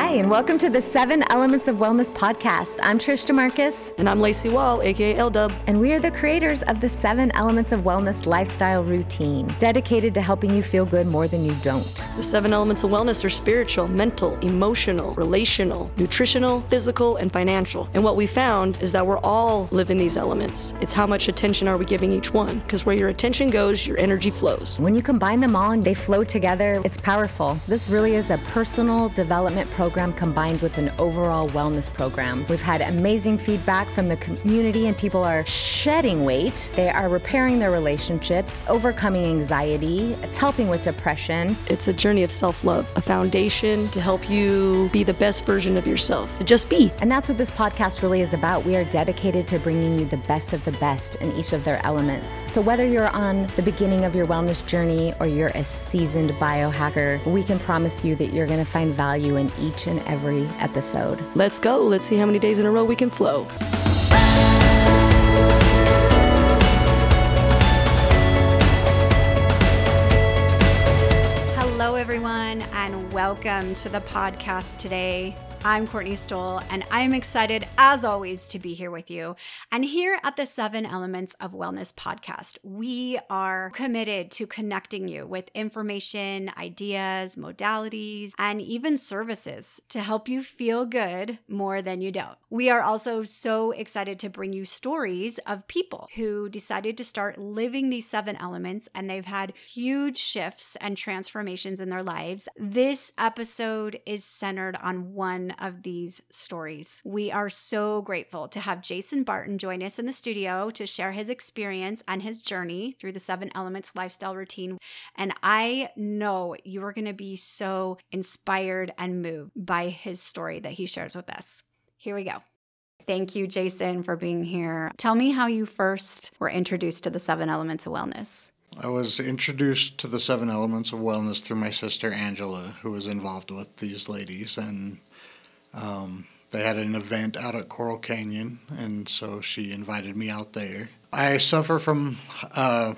Hi, and welcome to the Seven Elements of Wellness podcast. I'm Trish DeMarcus. And I'm Lacey Wall, aka L Dub. And we are the creators of the Seven Elements of Wellness lifestyle routine, dedicated to helping you feel good more than you don't. The seven elements of wellness are spiritual, mental, emotional, relational, nutritional, physical, and financial. And what we found is that we're all living these elements. It's how much attention are we giving each one? Because where your attention goes, your energy flows. When you combine them all and they flow together, it's powerful. This really is a personal development program combined with an overall wellness program. We've had amazing feedback from the community, and people are shedding weight. They are repairing their relationships, overcoming anxiety. It's helping with depression. It's a journey of self love, a foundation to help you be the best version of yourself. Just be. And that's what this podcast really is about. We are dedicated to bringing you the best of the best in each of their elements. So whether you're on the beginning of your wellness journey or you're a seasoned biohacker, we can promise you that you're going to find value in each and every episode. Let's go. Let's see how many days in a row we can flow. Hello, everyone, and welcome to the podcast today. I'm Courtney Stoll, and I'm excited, as always, to be here with you. And here at the Seven Elements of Wellness podcast, we are committed to connecting you with information, ideas, modalities, and even services to help you feel good more than you don't. We are also so excited to bring you stories of people who decided to start living these seven elements and they've had huge shifts and transformations in their lives. This episode is centered on one of these stories. We are so grateful to have Jason Barton join us in the studio to share his experience and his journey through the seven elements lifestyle routine. And I know you are going to be so inspired and moved by his story that he shares with us. Here we go. Thank you, Jason, for being here. Tell me how you first were introduced to the seven elements of wellness. I was introduced to the seven elements of wellness through my sister Angela, who was involved with these ladies, and um, they had an event out at Coral Canyon, and so she invited me out there. I suffer from uh,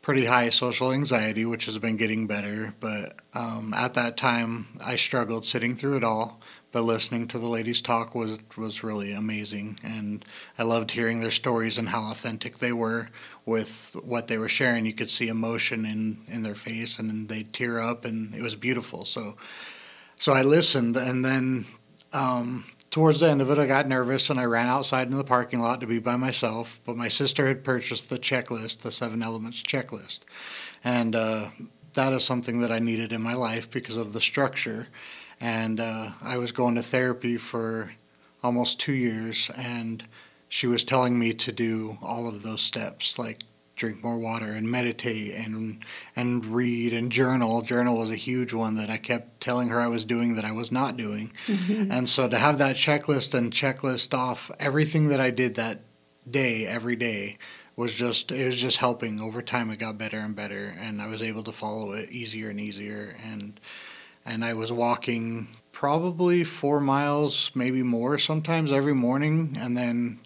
pretty high social anxiety, which has been getting better, but um, at that time I struggled sitting through it all. But listening to the ladies talk was was really amazing, and I loved hearing their stories and how authentic they were with what they were sharing. You could see emotion in in their face, and they'd tear up, and it was beautiful. So, so I listened, and then um, towards the end of it, I got nervous and I ran outside in the parking lot to be by myself. But my sister had purchased the checklist, the seven elements checklist. And uh, that is something that I needed in my life because of the structure. And uh, I was going to therapy for almost two years, and she was telling me to do all of those steps, like drink more water and meditate and and read and journal. Journal was a huge one that I kept telling her I was doing that I was not doing. Mm-hmm. And so to have that checklist and checklist off everything that I did that day every day was just it was just helping over time it got better and better and I was able to follow it easier and easier and and I was walking probably 4 miles maybe more sometimes every morning and then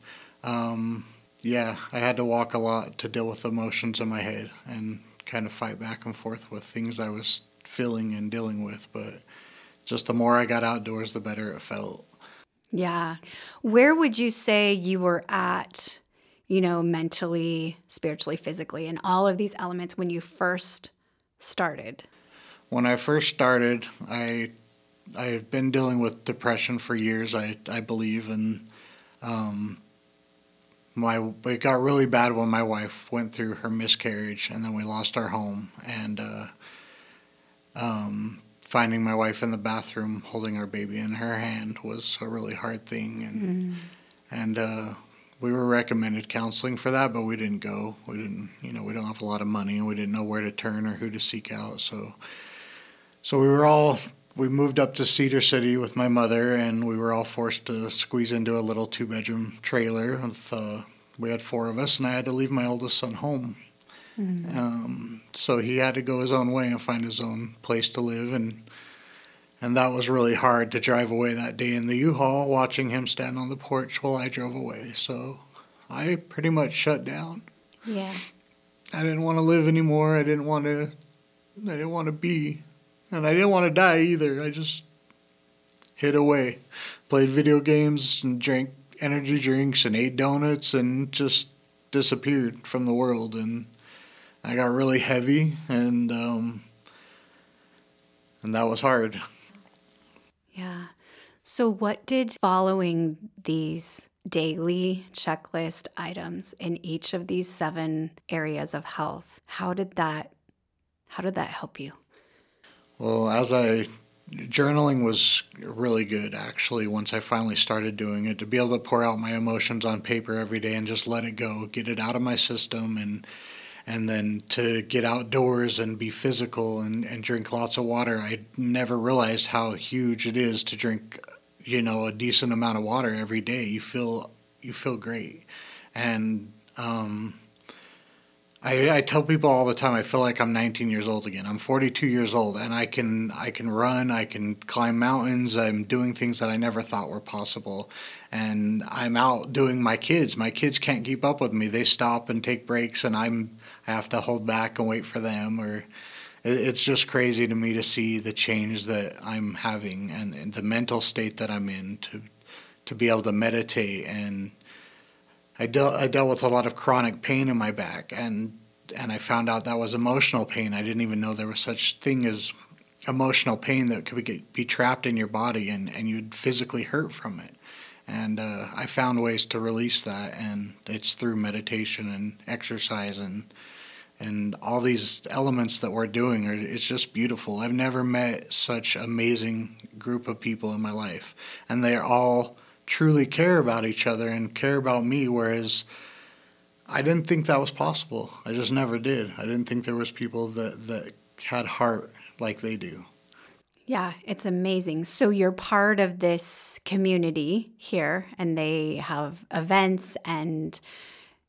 um, yeah, I had to walk a lot to deal with the emotions in my head and kind of fight back and forth with things I was feeling and dealing with. But just the more I got outdoors, the better it felt. Yeah. Where would you say you were at, you know, mentally, spiritually, physically, and all of these elements when you first started? When I first started, I I've been dealing with depression for years. I I believe, and um, my it got really bad when my wife went through her miscarriage, and then we lost our home. And uh, um, finding my wife in the bathroom holding our baby in her hand was a really hard thing. And mm. and uh, we were recommended counseling for that, but we didn't go. We didn't, you know, we don't have a lot of money, and we didn't know where to turn or who to seek out. So so we were all we moved up to Cedar City with my mother, and we were all forced to squeeze into a little two bedroom trailer. With, uh, we had four of us, and I had to leave my oldest son home. Mm-hmm. Um, so he had to go his own way and find his own place to live, and and that was really hard to drive away that day in the U-Haul, watching him stand on the porch while I drove away. So I pretty much shut down. Yeah. I didn't want to live anymore. I didn't want to. I didn't want to be and I didn't want to die either. I just hid away, played video games and drank energy drinks and ate donuts and just disappeared from the world. And I got really heavy and um, and that was hard. Yeah. So, what did following these daily checklist items in each of these seven areas of health, how did that how did that help you? Well, as I journaling was really good actually once I finally started doing it to be able to pour out my emotions on paper every day and just let it go, get it out of my system and and then to get outdoors and be physical and, and drink lots of water. I never realized how huge it is to drink, you know, a decent amount of water every day. You feel you feel great, and um, I, I tell people all the time I feel like I'm 19 years old again. I'm 42 years old and I can I can run, I can climb mountains. I'm doing things that I never thought were possible. And I'm out doing my kids. My kids can't keep up with me. They stop and take breaks and I'm I have to hold back and wait for them or it's just crazy to me to see the change that I'm having and, and the mental state that I'm in to to be able to meditate and I dealt I dealt with a lot of chronic pain in my back, and and I found out that was emotional pain. I didn't even know there was such thing as emotional pain that could be, be trapped in your body, and and you'd physically hurt from it. And uh, I found ways to release that, and it's through meditation and exercise and and all these elements that we're doing are it's just beautiful. I've never met such amazing group of people in my life, and they're all truly care about each other and care about me whereas I didn't think that was possible. I just never did. I didn't think there was people that that had heart like they do. Yeah, it's amazing. So you're part of this community here and they have events and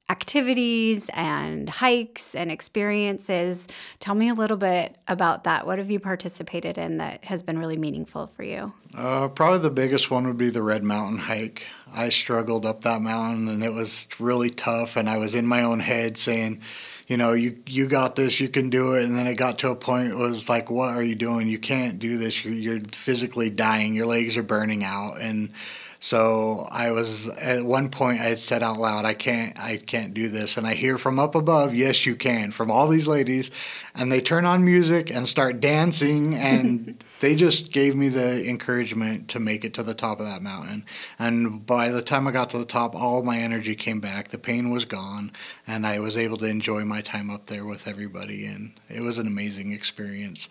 activities and hikes and experiences. Tell me a little bit about that. What have you participated in that has been really meaningful for you? Uh, probably the biggest one would be the Red Mountain hike. I struggled up that mountain and it was really tough, and I was in my own head saying, you know, you you got this, you can do it. And then it got to a point it was like, what are you doing? You can't do this. You're, you're physically dying. Your legs are burning out, and so I was at one point I had said out loud, I can't I can't do this. And I hear from up above, yes you can, from all these ladies. And they turn on music and start dancing and they just gave me the encouragement to make it to the top of that mountain. And by the time I got to the top, all my energy came back. The pain was gone and I was able to enjoy my time up there with everybody and it was an amazing experience.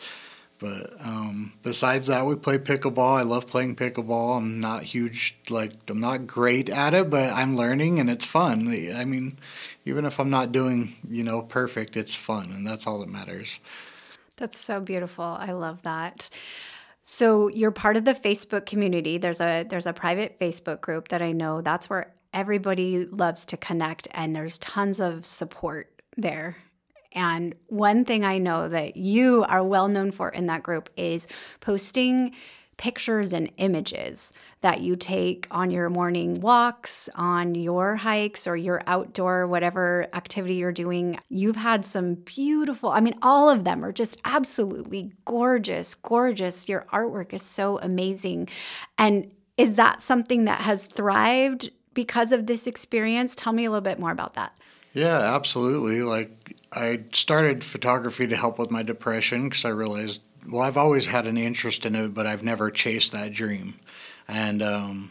But um, besides that, we play pickleball. I love playing pickleball. I'm not huge, like, I'm not great at it, but I'm learning and it's fun. I mean, even if I'm not doing, you know, perfect, it's fun and that's all that matters. That's so beautiful. I love that. So you're part of the Facebook community. There's a there's a private Facebook group that I know. That's where everybody loves to connect and there's tons of support there and one thing I know that you are well known for in that group is posting pictures and images that you take on your morning walks, on your hikes, or your outdoor, whatever activity you're doing. You've had some beautiful, I mean, all of them are just absolutely gorgeous, gorgeous. Your artwork is so amazing. And is that something that has thrived because of this experience? Tell me a little bit more about that. Yeah, absolutely. Like I started photography to help with my depression because I realized, well, I've always had an interest in it, but I've never chased that dream. And um,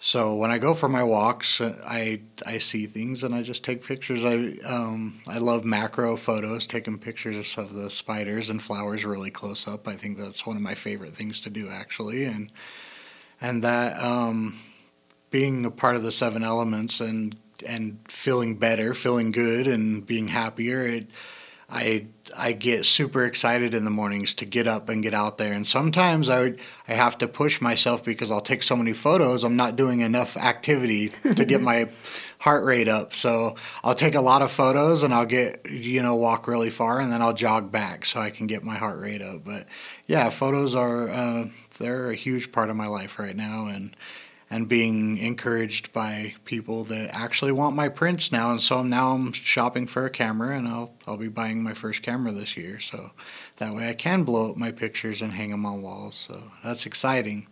so when I go for my walks, uh, I I see things and I just take pictures. I um, I love macro photos, taking pictures of the spiders and flowers really close up. I think that's one of my favorite things to do, actually. And and that um, being a part of the seven elements and and feeling better, feeling good, and being happier. It, I I get super excited in the mornings to get up and get out there. And sometimes I would, I have to push myself because I'll take so many photos. I'm not doing enough activity to get my heart rate up. So I'll take a lot of photos and I'll get you know walk really far and then I'll jog back so I can get my heart rate up. But yeah, photos are uh, they're a huge part of my life right now and and being encouraged by people that actually want my prints now. And so now I'm shopping for a camera, and I'll I'll be buying my first camera this year. So that way I can blow up my pictures and hang them on walls. So that's exciting.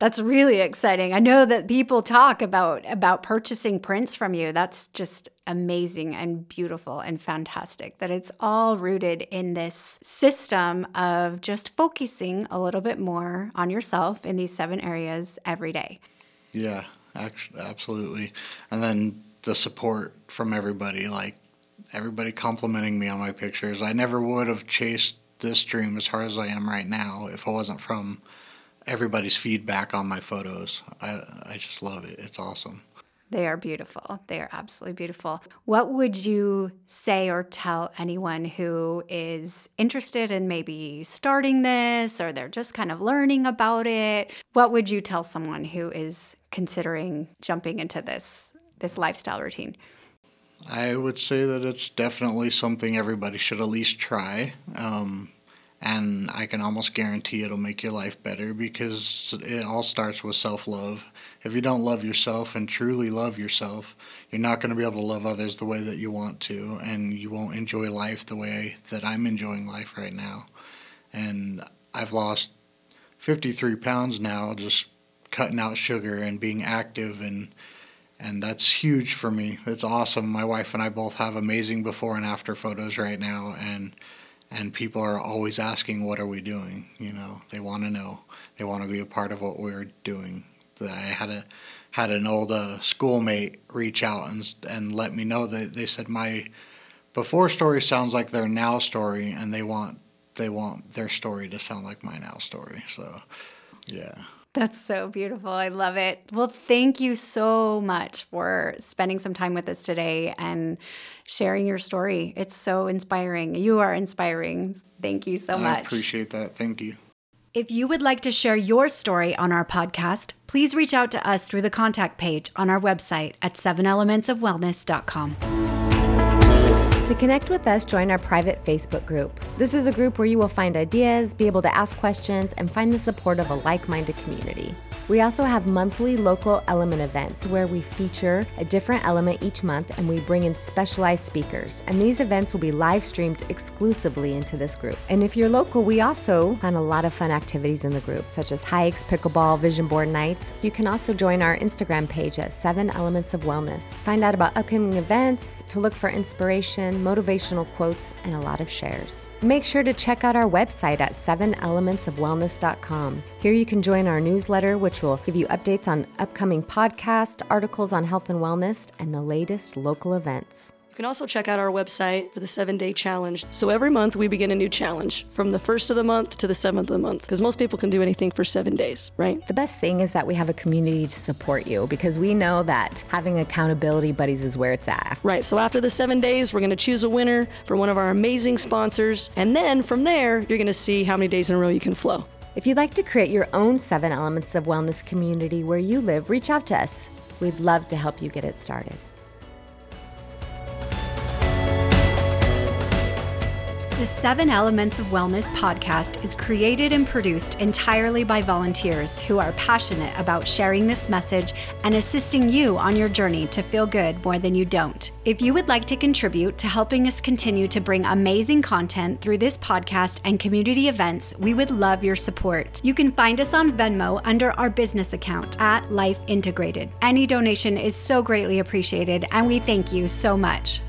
That's really exciting. I know that people talk about about purchasing prints from you. That's just amazing and beautiful and fantastic that it's all rooted in this system of just focusing a little bit more on yourself in these seven areas every day. Yeah, actually, absolutely. And then the support from everybody, like everybody complimenting me on my pictures. I never would have chased this dream as hard as I am right now if it wasn't from everybody's feedback on my photos. I I just love it. It's awesome. They are beautiful. They are absolutely beautiful. What would you say or tell anyone who is interested in maybe starting this or they're just kind of learning about it? What would you tell someone who is considering jumping into this this lifestyle routine? I would say that it's definitely something everybody should at least try. Um, and I can almost guarantee it'll make your life better because it all starts with self love. If you don't love yourself and truly love yourself, you're not going to be able to love others the way that you want to, and you won't enjoy life the way that I'm enjoying life right now. And I've lost 53 pounds now just cutting out sugar and being active and and that's huge for me. It's awesome. My wife and I both have amazing before and after photos right now and and people are always asking what are we doing? You know they want to know. They want to be a part of what we're doing. I had a had an old uh, schoolmate reach out and and let me know that they said my before story sounds like their now story and they want they want their story to sound like my now story. So yeah that's so beautiful. I love it. Well, thank you so much for spending some time with us today and sharing your story. It's so inspiring. You are inspiring. Thank you so I much. I appreciate that. Thank you. If you would like to share your story on our podcast, please reach out to us through the contact page on our website at sevenelementsofwellness.com. To connect with us, join our private Facebook group. This is a group where you will find ideas, be able to ask questions, and find the support of a like minded community. We also have monthly local element events where we feature a different element each month and we bring in specialized speakers. And these events will be live streamed exclusively into this group. And if you're local, we also plan a lot of fun activities in the group, such as hikes, pickleball, vision board nights. You can also join our Instagram page at Seven Elements of Wellness. Find out about upcoming events, to look for inspiration, motivational quotes, and a lot of shares. Make sure to check out our website at sevenelementsofwellness.com. Here you can join our newsletter, which will give you updates on upcoming podcasts, articles on health and wellness, and the latest local events. You can also check out our website for the seven day challenge. So every month we begin a new challenge from the first of the month to the seventh of the month because most people can do anything for seven days, right? The best thing is that we have a community to support you because we know that having accountability buddies is where it's at. Right. So after the seven days, we're going to choose a winner for one of our amazing sponsors. And then from there, you're going to see how many days in a row you can flow. If you'd like to create your own seven elements of wellness community where you live, reach out to us. We'd love to help you get it started. The Seven Elements of Wellness podcast is created and produced entirely by volunteers who are passionate about sharing this message and assisting you on your journey to feel good more than you don't. If you would like to contribute to helping us continue to bring amazing content through this podcast and community events, we would love your support. You can find us on Venmo under our business account at Life Integrated. Any donation is so greatly appreciated, and we thank you so much.